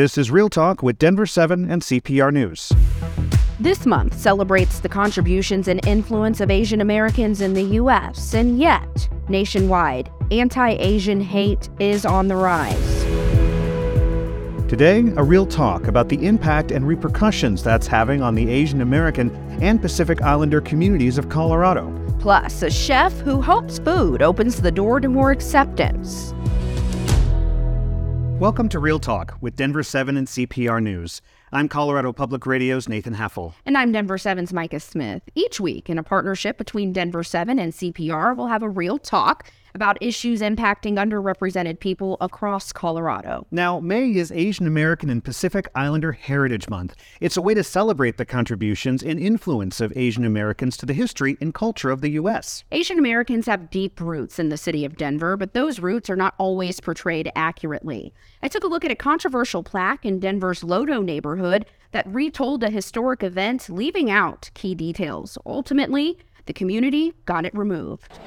This is Real Talk with Denver 7 and CPR News. This month celebrates the contributions and influence of Asian Americans in the U.S., and yet, nationwide, anti Asian hate is on the rise. Today, a real talk about the impact and repercussions that's having on the Asian American and Pacific Islander communities of Colorado. Plus, a chef who hopes food opens the door to more acceptance. Welcome to Real Talk with Denver 7 and CPR News. I'm Colorado Public Radio's Nathan Heffel. And I'm Denver 7's Micah Smith. Each week, in a partnership between Denver 7 and CPR, we'll have a real talk about issues impacting underrepresented people across Colorado. Now, May is Asian American and Pacific Islander Heritage Month. It's a way to celebrate the contributions and influence of Asian Americans to the history and culture of the U.S. Asian Americans have deep roots in the city of Denver, but those roots are not always portrayed accurately. I took a look at a controversial plaque in Denver's Lodo neighborhood that retold a historic event, leaving out key details. Ultimately, the community got it removed.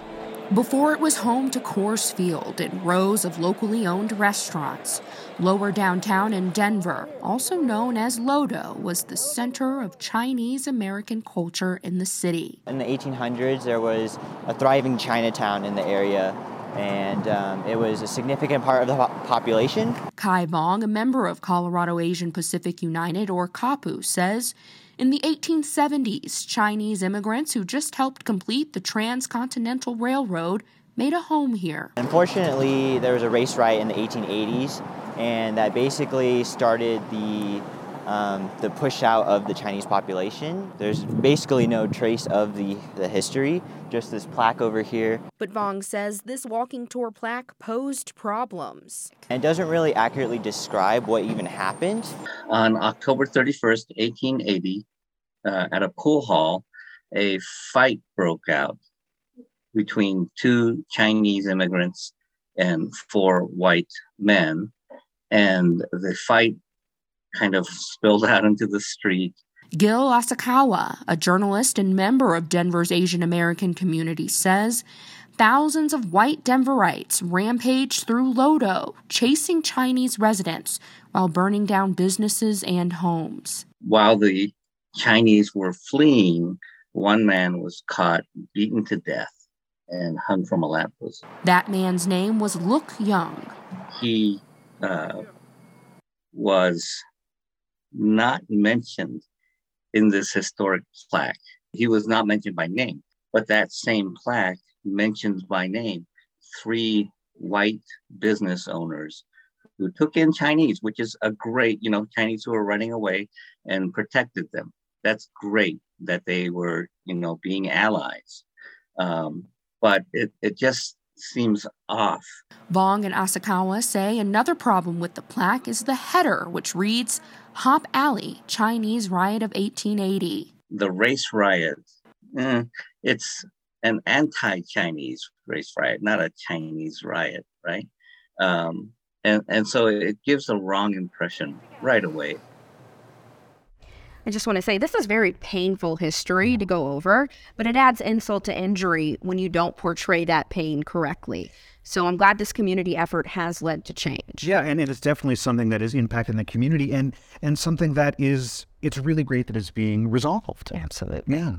Before it was home to Coors Field and rows of locally owned restaurants, lower downtown in Denver, also known as Lodo, was the center of Chinese American culture in the city. In the 1800s, there was a thriving Chinatown in the area, and um, it was a significant part of the population. Kai Vong, a member of Colorado Asian Pacific United, or CAPU, says in the 1870s, Chinese immigrants who just helped complete the Transcontinental Railroad made a home here. Unfortunately, there was a race riot in the 1880s, and that basically started the um, the push out of the Chinese population. There's basically no trace of the, the history, just this plaque over here. But Vong says this walking tour plaque posed problems. And doesn't really accurately describe what even happened. On October 31st, 1880, uh, at a pool hall, a fight broke out between two Chinese immigrants and four white men. And the fight kind of spilled out into the street. Gil Asakawa, a journalist and member of Denver's Asian American community, says thousands of white Denverites rampaged through Lodo, chasing Chinese residents while burning down businesses and homes. While the Chinese were fleeing, one man was caught, beaten to death, and hung from a lamppost. That man's name was Look Young. He uh, was not mentioned in this historic plaque. He was not mentioned by name, but that same plaque mentions by name three white business owners who took in Chinese, which is a great, you know, Chinese who were running away and protected them. That's great that they were, you know, being allies. Um, but it, it just seems off. Vong and Asakawa say another problem with the plaque is the header, which reads Hop Alley, Chinese Riot of 1880. The race riot, eh, it's an anti Chinese race riot, not a Chinese riot, right? Um, and, and so it gives a wrong impression right away. I just want to say this is very painful history to go over, but it adds insult to injury when you don't portray that pain correctly. So I'm glad this community effort has led to change. Yeah, and it is definitely something that is impacting the community and and something that is it's really great that it's being resolved. Absolutely. Yeah.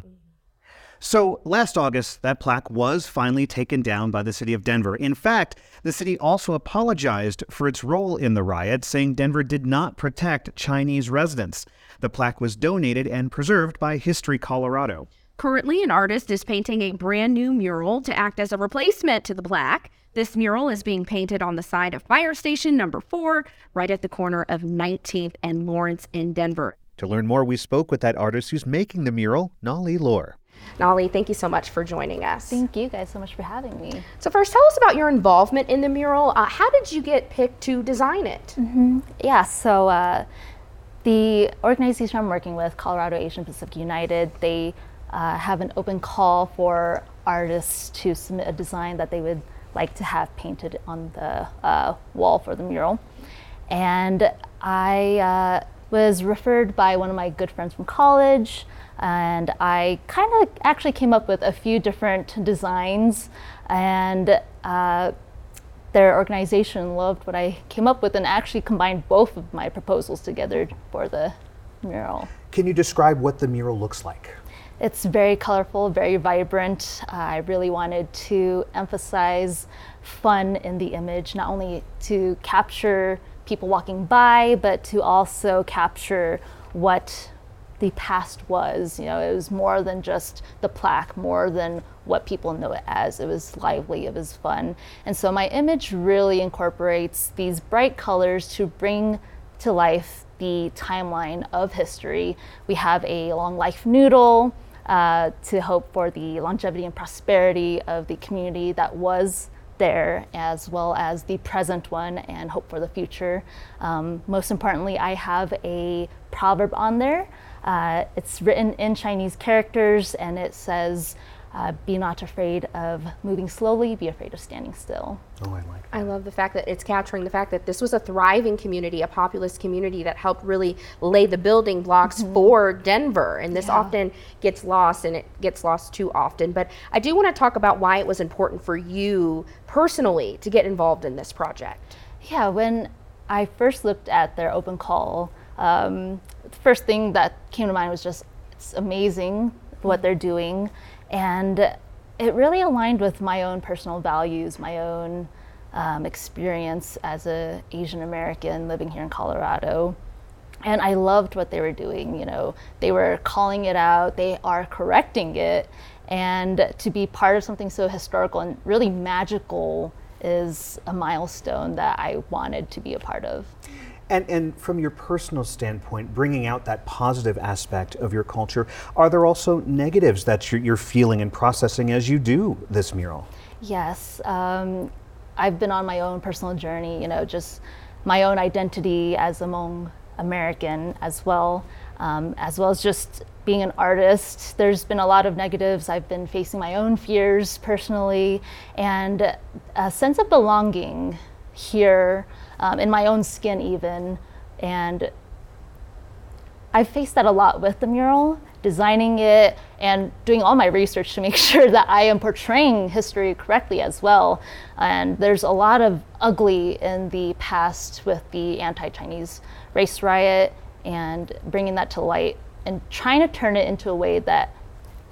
So last August, that plaque was finally taken down by the city of Denver. In fact, the city also apologized for its role in the riot, saying Denver did not protect Chinese residents. The plaque was donated and preserved by History Colorado. Currently, an artist is painting a brand new mural to act as a replacement to the plaque. This mural is being painted on the side of Fire Station number 4, right at the corner of 19th and Lawrence in Denver. To learn more, we spoke with that artist who's making the mural, Nolly Lor. Nolly, thank you so much for joining us. Thank you guys so much for having me. So, first, tell us about your involvement in the mural. Uh, how did you get picked to design it? Mm-hmm. Yeah, so uh, the organization I'm working with, Colorado Asian Pacific United, they uh, have an open call for artists to submit a design that they would like to have painted on the uh, wall for the mural. And I uh, was referred by one of my good friends from college and I kind of actually came up with a few different designs and uh, their organization loved what I came up with and actually combined both of my proposals together for the mural. Can you describe what the mural looks like? It's very colorful, very vibrant. Uh, I really wanted to emphasize fun in the image, not only to capture people walking by, but to also capture what the past was. You know, it was more than just the plaque, more than what people know it as. It was lively, it was fun. And so my image really incorporates these bright colors to bring to life the timeline of history. We have a long life noodle uh, to hope for the longevity and prosperity of the community that was there, as well as the present one and hope for the future. Um, most importantly, I have a proverb on there. Uh, it's written in Chinese characters and it says, uh, be not afraid of moving slowly, be afraid of standing still. Oh, I like that. I love the fact that it's capturing the fact that this was a thriving community, a populous community that helped really lay the building blocks mm-hmm. for Denver. And this yeah. often gets lost and it gets lost too often. But I do want to talk about why it was important for you personally to get involved in this project. Yeah, when I first looked at their open call, um, the first thing that came to mind was just it's amazing what they're doing and it really aligned with my own personal values, my own um, experience as a Asian American living here in Colorado. And I loved what they were doing. You know, they were calling it out, they are correcting it, and to be part of something so historical and really magical is a milestone that I wanted to be a part of. And, and from your personal standpoint, bringing out that positive aspect of your culture, are there also negatives that you're, you're feeling and processing as you do this mural? Yes. Um, I've been on my own personal journey, you know, just my own identity as a Hmong American as well, um, as well as just being an artist. There's been a lot of negatives. I've been facing my own fears personally, and a sense of belonging here um, in my own skin, even. And I've faced that a lot with the mural, designing it and doing all my research to make sure that I am portraying history correctly as well. And there's a lot of ugly in the past with the anti Chinese race riot and bringing that to light and trying to turn it into a way that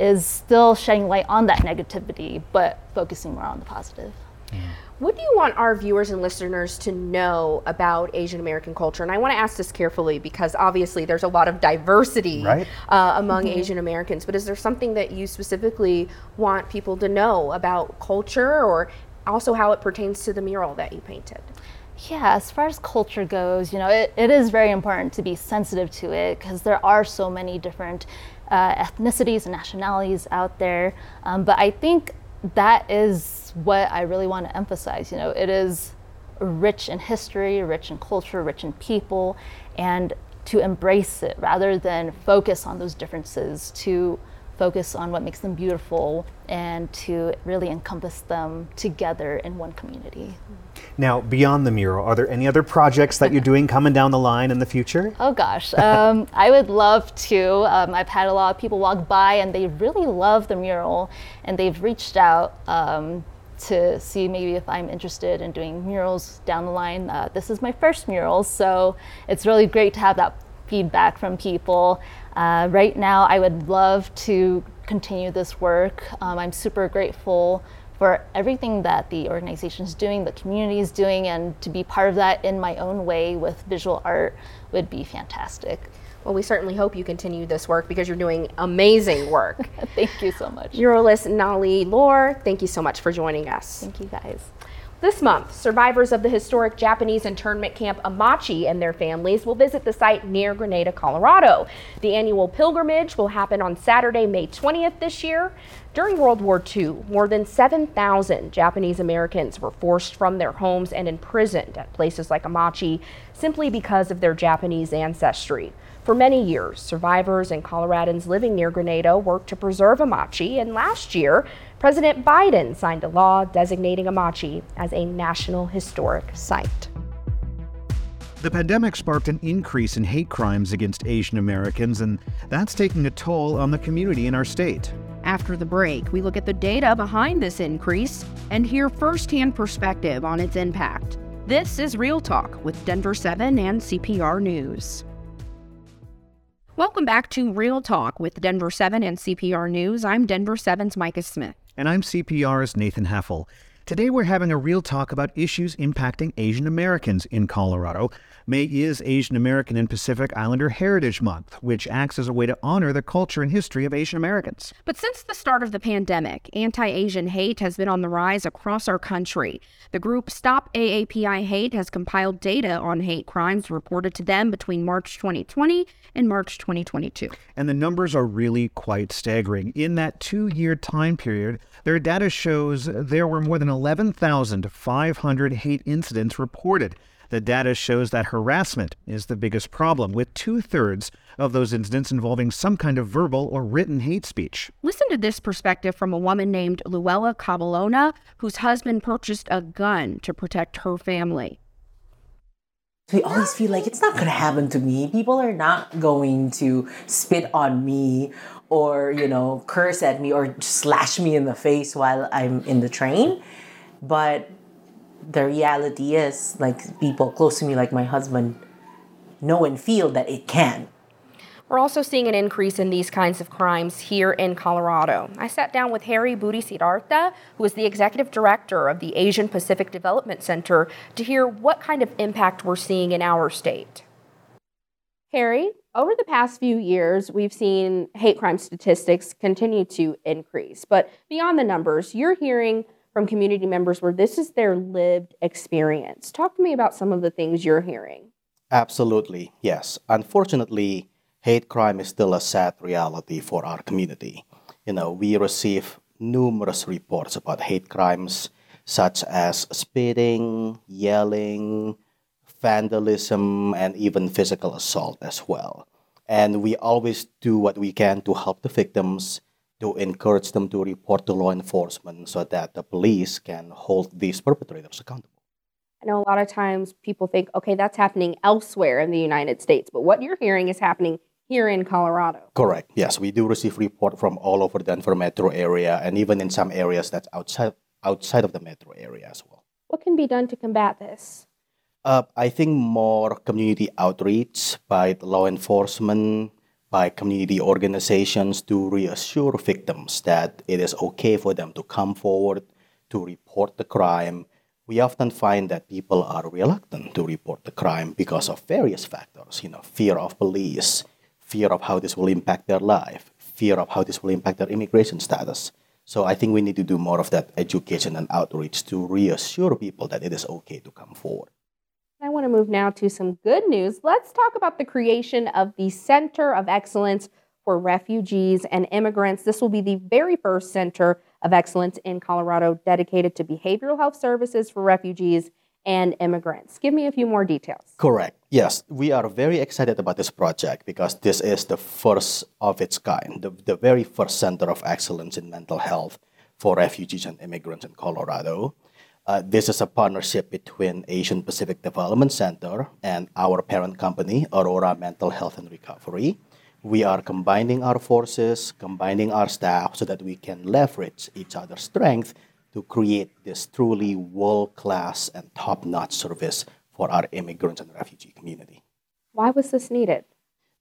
is still shedding light on that negativity, but focusing more on the positive. Mm. What do you want our viewers and listeners to know about Asian American culture? And I want to ask this carefully because obviously there's a lot of diversity right. uh, among mm-hmm. Asian Americans. But is there something that you specifically want people to know about culture or also how it pertains to the mural that you painted? Yeah, as far as culture goes, you know, it, it is very important to be sensitive to it because there are so many different uh, ethnicities and nationalities out there. Um, but I think that is what I really want to emphasize. You know, it is rich in history, rich in culture, rich in people, and to embrace it rather than focus on those differences, to focus on what makes them beautiful and to really encompass them together in one community. Now, beyond the mural, are there any other projects that you're doing coming down the line in the future? Oh gosh, um, I would love to. Um, I've had a lot of people walk by and they really love the mural and they've reached out. Um, to see maybe if I'm interested in doing murals down the line. Uh, this is my first mural, so it's really great to have that feedback from people. Uh, right now, I would love to continue this work. Um, I'm super grateful for everything that the organization is doing, the community is doing, and to be part of that in my own way with visual art would be fantastic. Well, we certainly hope you continue this work because you're doing amazing work. thank you so much. Muralist Nali Lor, thank you so much for joining us. Thank you guys. This month, survivors of the historic Japanese internment camp Amache and their families will visit the site near Granada, Colorado. The annual pilgrimage will happen on Saturday, May 20th this year. During World War II, more than 7,000 Japanese Americans were forced from their homes and imprisoned at places like Amache simply because of their Japanese ancestry. For many years, survivors and Coloradans living near Granada worked to preserve Amache, and last year, President Biden signed a law designating Amache as a National Historic Site. The pandemic sparked an increase in hate crimes against Asian Americans, and that's taking a toll on the community in our state. After the break, we look at the data behind this increase and hear firsthand perspective on its impact. This is Real Talk with Denver 7 and CPR News. Welcome back to Real Talk with Denver 7 and CPR News. I'm Denver 7's Micah Smith. And I'm CPR's Nathan Heffel. Today we're having a real talk about issues impacting Asian Americans in Colorado. May is Asian American and Pacific Islander Heritage Month, which acts as a way to honor the culture and history of Asian Americans. But since the start of the pandemic, anti Asian hate has been on the rise across our country. The group Stop AAPI Hate has compiled data on hate crimes reported to them between March 2020 and March 2022. And the numbers are really quite staggering. In that two year time period, their data shows there were more than 11,500 hate incidents reported. The data shows that harassment is the biggest problem, with two thirds of those incidents involving some kind of verbal or written hate speech. Listen to this perspective from a woman named Luella Caballona, whose husband purchased a gun to protect her family. We always feel like it's not going to happen to me. People are not going to spit on me or, you know, curse at me or slash me in the face while I'm in the train. But the reality is, like, people close to me, like my husband, know and feel that it can. We're also seeing an increase in these kinds of crimes here in Colorado. I sat down with Harry Budisidharta, who is the executive director of the Asian Pacific Development Center, to hear what kind of impact we're seeing in our state. Harry, over the past few years, we've seen hate crime statistics continue to increase. But beyond the numbers, you're hearing from community members where this is their lived experience. Talk to me about some of the things you're hearing. Absolutely, yes. Unfortunately, hate crime is still a sad reality for our community. You know, we receive numerous reports about hate crimes such as spitting, yelling, vandalism, and even physical assault as well. And we always do what we can to help the victims, to encourage them to report to law enforcement so that the police can hold these perpetrators accountable. I know a lot of times people think, okay, that's happening elsewhere in the United States, but what you're hearing is happening here in Colorado. Correct. Yes, we do receive report from all over the Denver metro area and even in some areas that's outside outside of the metro area as well. What can be done to combat this? Uh, I think more community outreach by the law enforcement, by community organizations to reassure victims that it is okay for them to come forward to report the crime. We often find that people are reluctant to report the crime because of various factors, you know, fear of police, fear of how this will impact their life, fear of how this will impact their immigration status. So I think we need to do more of that education and outreach to reassure people that it is okay to come forward. I want to move now to some good news. Let's talk about the creation of the Center of Excellence for Refugees and Immigrants. This will be the very first center of excellence in Colorado dedicated to behavioral health services for refugees and immigrants. Give me a few more details. Correct. Yes, we are very excited about this project because this is the first of its kind, the, the very first center of excellence in mental health for refugees and immigrants in Colorado. Uh, this is a partnership between Asian Pacific Development Center and our parent company, Aurora Mental Health and Recovery. We are combining our forces, combining our staff so that we can leverage each other's strength to create this truly world class and top notch service for our immigrants and refugee community. Why was this needed?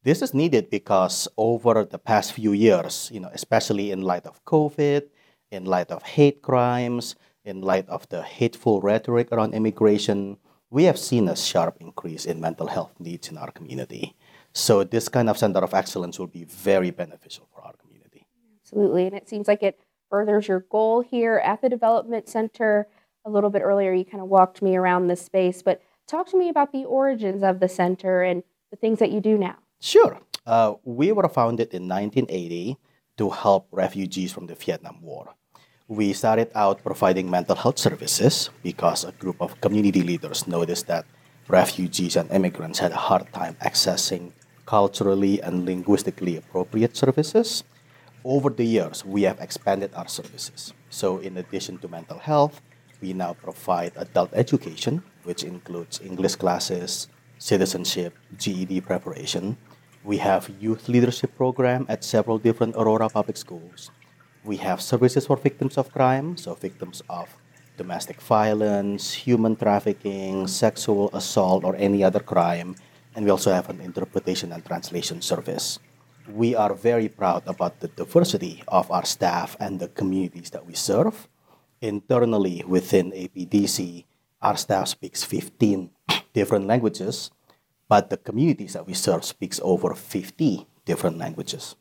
This is needed because over the past few years, you know, especially in light of COVID, in light of hate crimes, in light of the hateful rhetoric around immigration, we have seen a sharp increase in mental health needs in our community. So this kind of center of excellence will be very beneficial for our community. Absolutely, and it seems like it furthers your goal here at the development center. A little bit earlier, you kind of walked me around this space, but talk to me about the origins of the center and the things that you do now. Sure. Uh, we were founded in 1980 to help refugees from the Vietnam War. We started out providing mental health services because a group of community leaders noticed that refugees and immigrants had a hard time accessing culturally and linguistically appropriate services. Over the years, we have expanded our services. So, in addition to mental health, we now provide adult education, which includes English classes, citizenship, GED preparation. We have youth leadership program at several different Aurora public schools. We have services for victims of crime, so victims of domestic violence, human trafficking, sexual assault, or any other crime. And we also have an interpretation and translation service. We are very proud about the diversity of our staff and the communities that we serve. Internally within APDC, our staff speaks 15 different languages, but the communities that we serve speaks over 50 different languages.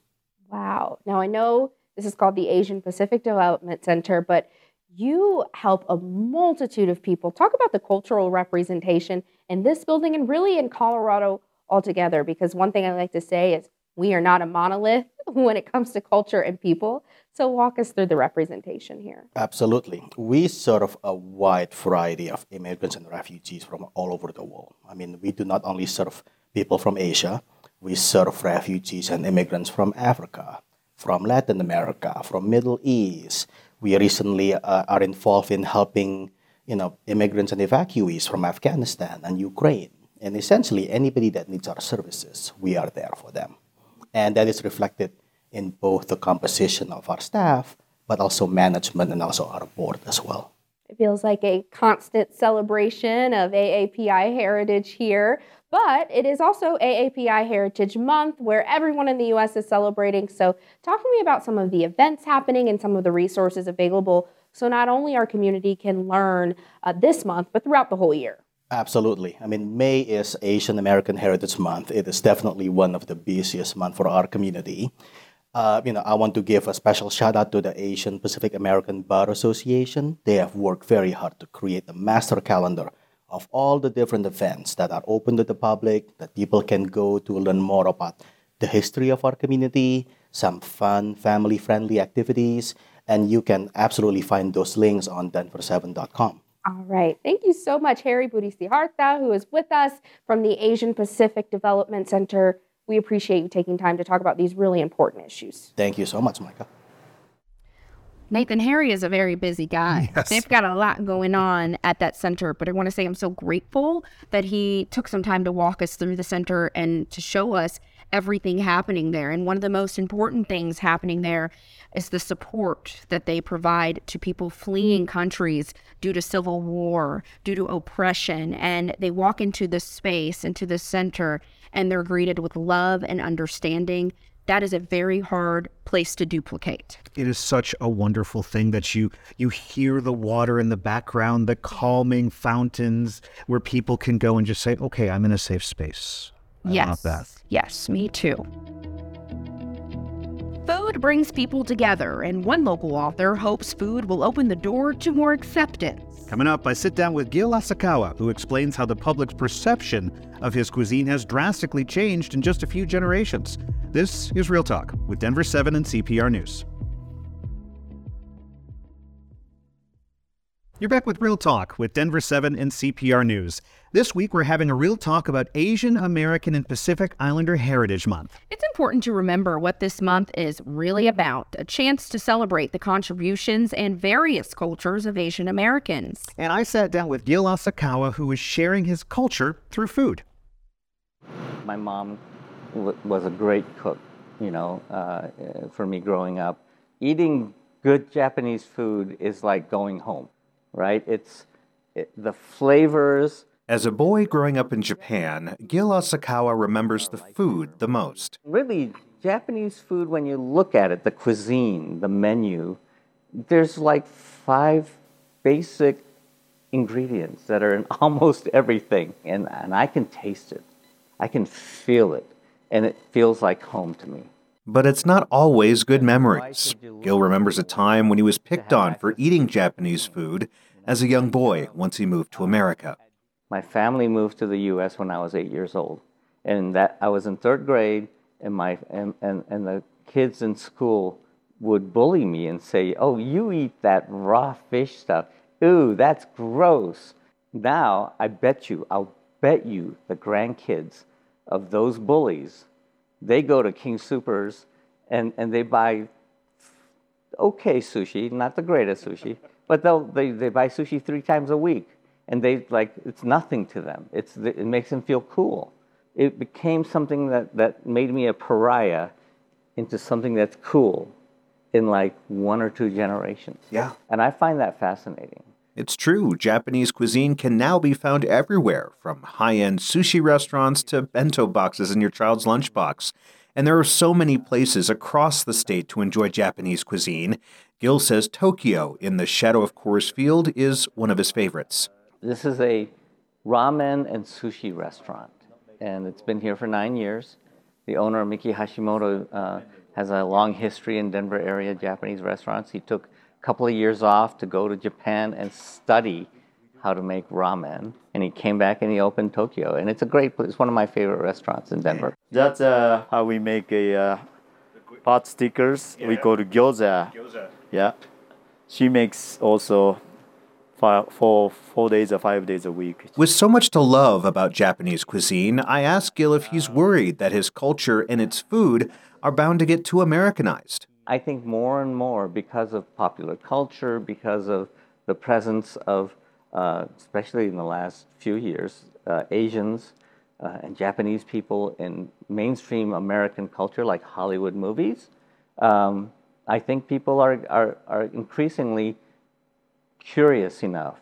Wow. Now I know this is called the Asian Pacific Development Center, but you help a multitude of people. Talk about the cultural representation in this building and really in Colorado altogether, because one thing I like to say is we are not a monolith when it comes to culture and people. So, walk us through the representation here. Absolutely. We serve a wide variety of immigrants and refugees from all over the world. I mean, we do not only serve people from Asia, we serve refugees and immigrants from Africa, from Latin America, from Middle East. We recently uh, are involved in helping, you know, immigrants and evacuees from Afghanistan and Ukraine. And essentially, anybody that needs our services, we are there for them. And that is reflected in both the composition of our staff, but also management and also our board as well. It feels like a constant celebration of AAPI heritage here, but it is also AAPI Heritage Month where everyone in the US is celebrating. So, talk to me about some of the events happening and some of the resources available so not only our community can learn uh, this month, but throughout the whole year. Absolutely. I mean, May is Asian American Heritage Month. It is definitely one of the busiest months for our community. Uh, you know, I want to give a special shout out to the Asian Pacific American Bar Association. They have worked very hard to create a master calendar of all the different events that are open to the public, that people can go to learn more about the history of our community, some fun, family friendly activities, and you can absolutely find those links on denver7.com. All right. Thank you so much, Harry Budisidharta, who is with us from the Asian Pacific Development Center. We appreciate you taking time to talk about these really important issues. Thank you so much, Micah. Nathan Harry is a very busy guy. Yes. They've got a lot going on at that center, but I want to say I'm so grateful that he took some time to walk us through the center and to show us everything happening there. And one of the most important things happening there is the support that they provide to people fleeing countries due to civil war, due to oppression. And they walk into this space, into the center, and they're greeted with love and understanding. That is a very hard place to duplicate. It is such a wonderful thing that you you hear the water in the background, the calming fountains where people can go and just say, "Okay, I'm in a safe space." I yes. Yes, me too. Food brings people together, and one local author hopes food will open the door to more acceptance. Coming up, I sit down with Gil Asakawa, who explains how the public's perception of his cuisine has drastically changed in just a few generations. This is Real Talk with Denver 7 and CPR News. You're back with Real Talk with Denver 7 and CPR News. This week, we're having a real talk about Asian American and Pacific Islander Heritage Month. It's important to remember what this month is really about a chance to celebrate the contributions and various cultures of Asian Americans. And I sat down with Gil Asakawa, who is sharing his culture through food. My mom w- was a great cook, you know, uh, for me growing up. Eating good Japanese food is like going home, right? It's it, the flavors. As a boy growing up in Japan, Gil Asakawa remembers the food the most. Really, Japanese food, when you look at it, the cuisine, the menu, there's like five basic ingredients that are in almost everything. And, and I can taste it, I can feel it, and it feels like home to me. But it's not always good memories. Gil remembers a time when he was picked on for eating Japanese food as a young boy once he moved to America. My family moved to the U.S. when I was eight years old, and that I was in third grade, and my and, and, and the kids in school would bully me and say, "Oh, you eat that raw fish stuff. Ooh, that's gross." Now, I bet you, I'll bet you, the grandkids of those bullies, they go to King Soopers and, and they buy okay sushi, not the greatest sushi, but they'll, they, they buy sushi three times a week. And they like, it's nothing to them. It's, it makes them feel cool. It became something that, that made me a pariah into something that's cool. in like one or two generations. Yeah. And I find that fascinating. It's true, Japanese cuisine can now be found everywhere, from high end sushi restaurants to bento boxes in your child's lunchbox. And there are so many places across the state to enjoy Japanese cuisine. Gil says Tokio, in the shadow of Coors Field, is one of his favorites. This is a ramen and sushi restaurant, and it's been here for nine years. The owner, Miki Hashimoto, uh, has a long history in Denver area Japanese restaurants. He took couple of years off to go to Japan and study how to make ramen, and he came back and he opened Tokio, and it's a great place. It's one of my favorite restaurants in Denver. That's uh, how we make a uh, pot stickers. We call it gyoza. Yeah. She makes also five, four, four days or five days a week. With so much to love about Japanese cuisine, I asked Gil if he's worried that his culture and its food are bound to get too Americanized. I think more and more because of popular culture, because of the presence of, uh, especially in the last few years, uh, Asians uh, and Japanese people in mainstream American culture, like Hollywood movies. Um, I think people are, are, are increasingly curious enough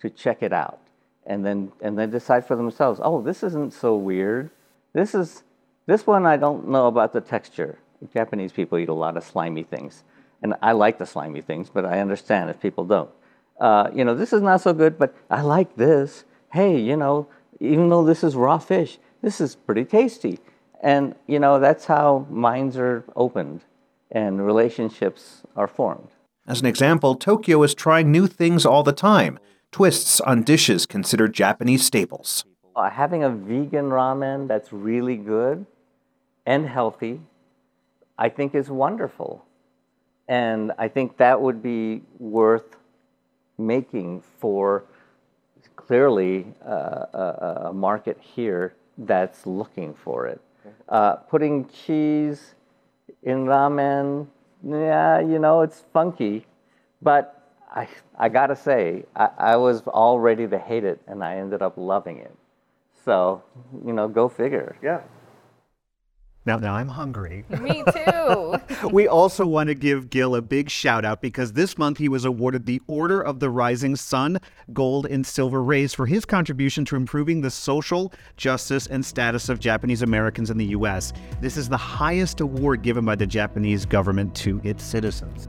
to check it out and then, and then decide for themselves oh, this isn't so weird. This, is, this one I don't know about the texture. Japanese people eat a lot of slimy things. And I like the slimy things, but I understand if people don't. Uh, you know, this is not so good, but I like this. Hey, you know, even though this is raw fish, this is pretty tasty. And, you know, that's how minds are opened and relationships are formed. As an example, Tokio is trying new things all the time twists on dishes considered Japanese staples. Uh, having a vegan ramen that's really good and healthy, I think is wonderful. And I think that would be worth making for clearly uh, a, a, market here that's looking for it. Uh, putting cheese in ramen, yeah, you know, it's funky, but I, I gotta say, I, I was all ready to hate it and I ended up loving it. So, you know, go figure. Yeah. Now, now I'm hungry. Me too. we also want to give Gil a big shout out because this month he was awarded the Order of the Rising Sun Gold and Silver Rays for his contribution to improving the social justice and status of Japanese Americans in the U.S. This is the highest award given by the Japanese government to its citizens.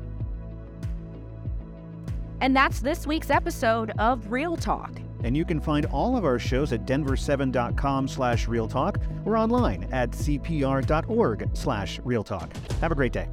And that's this week's episode of Real Talk. And you can find all of our shows at denver7.com slash realtalk or online at cpr.org slash realtalk. Have a great day.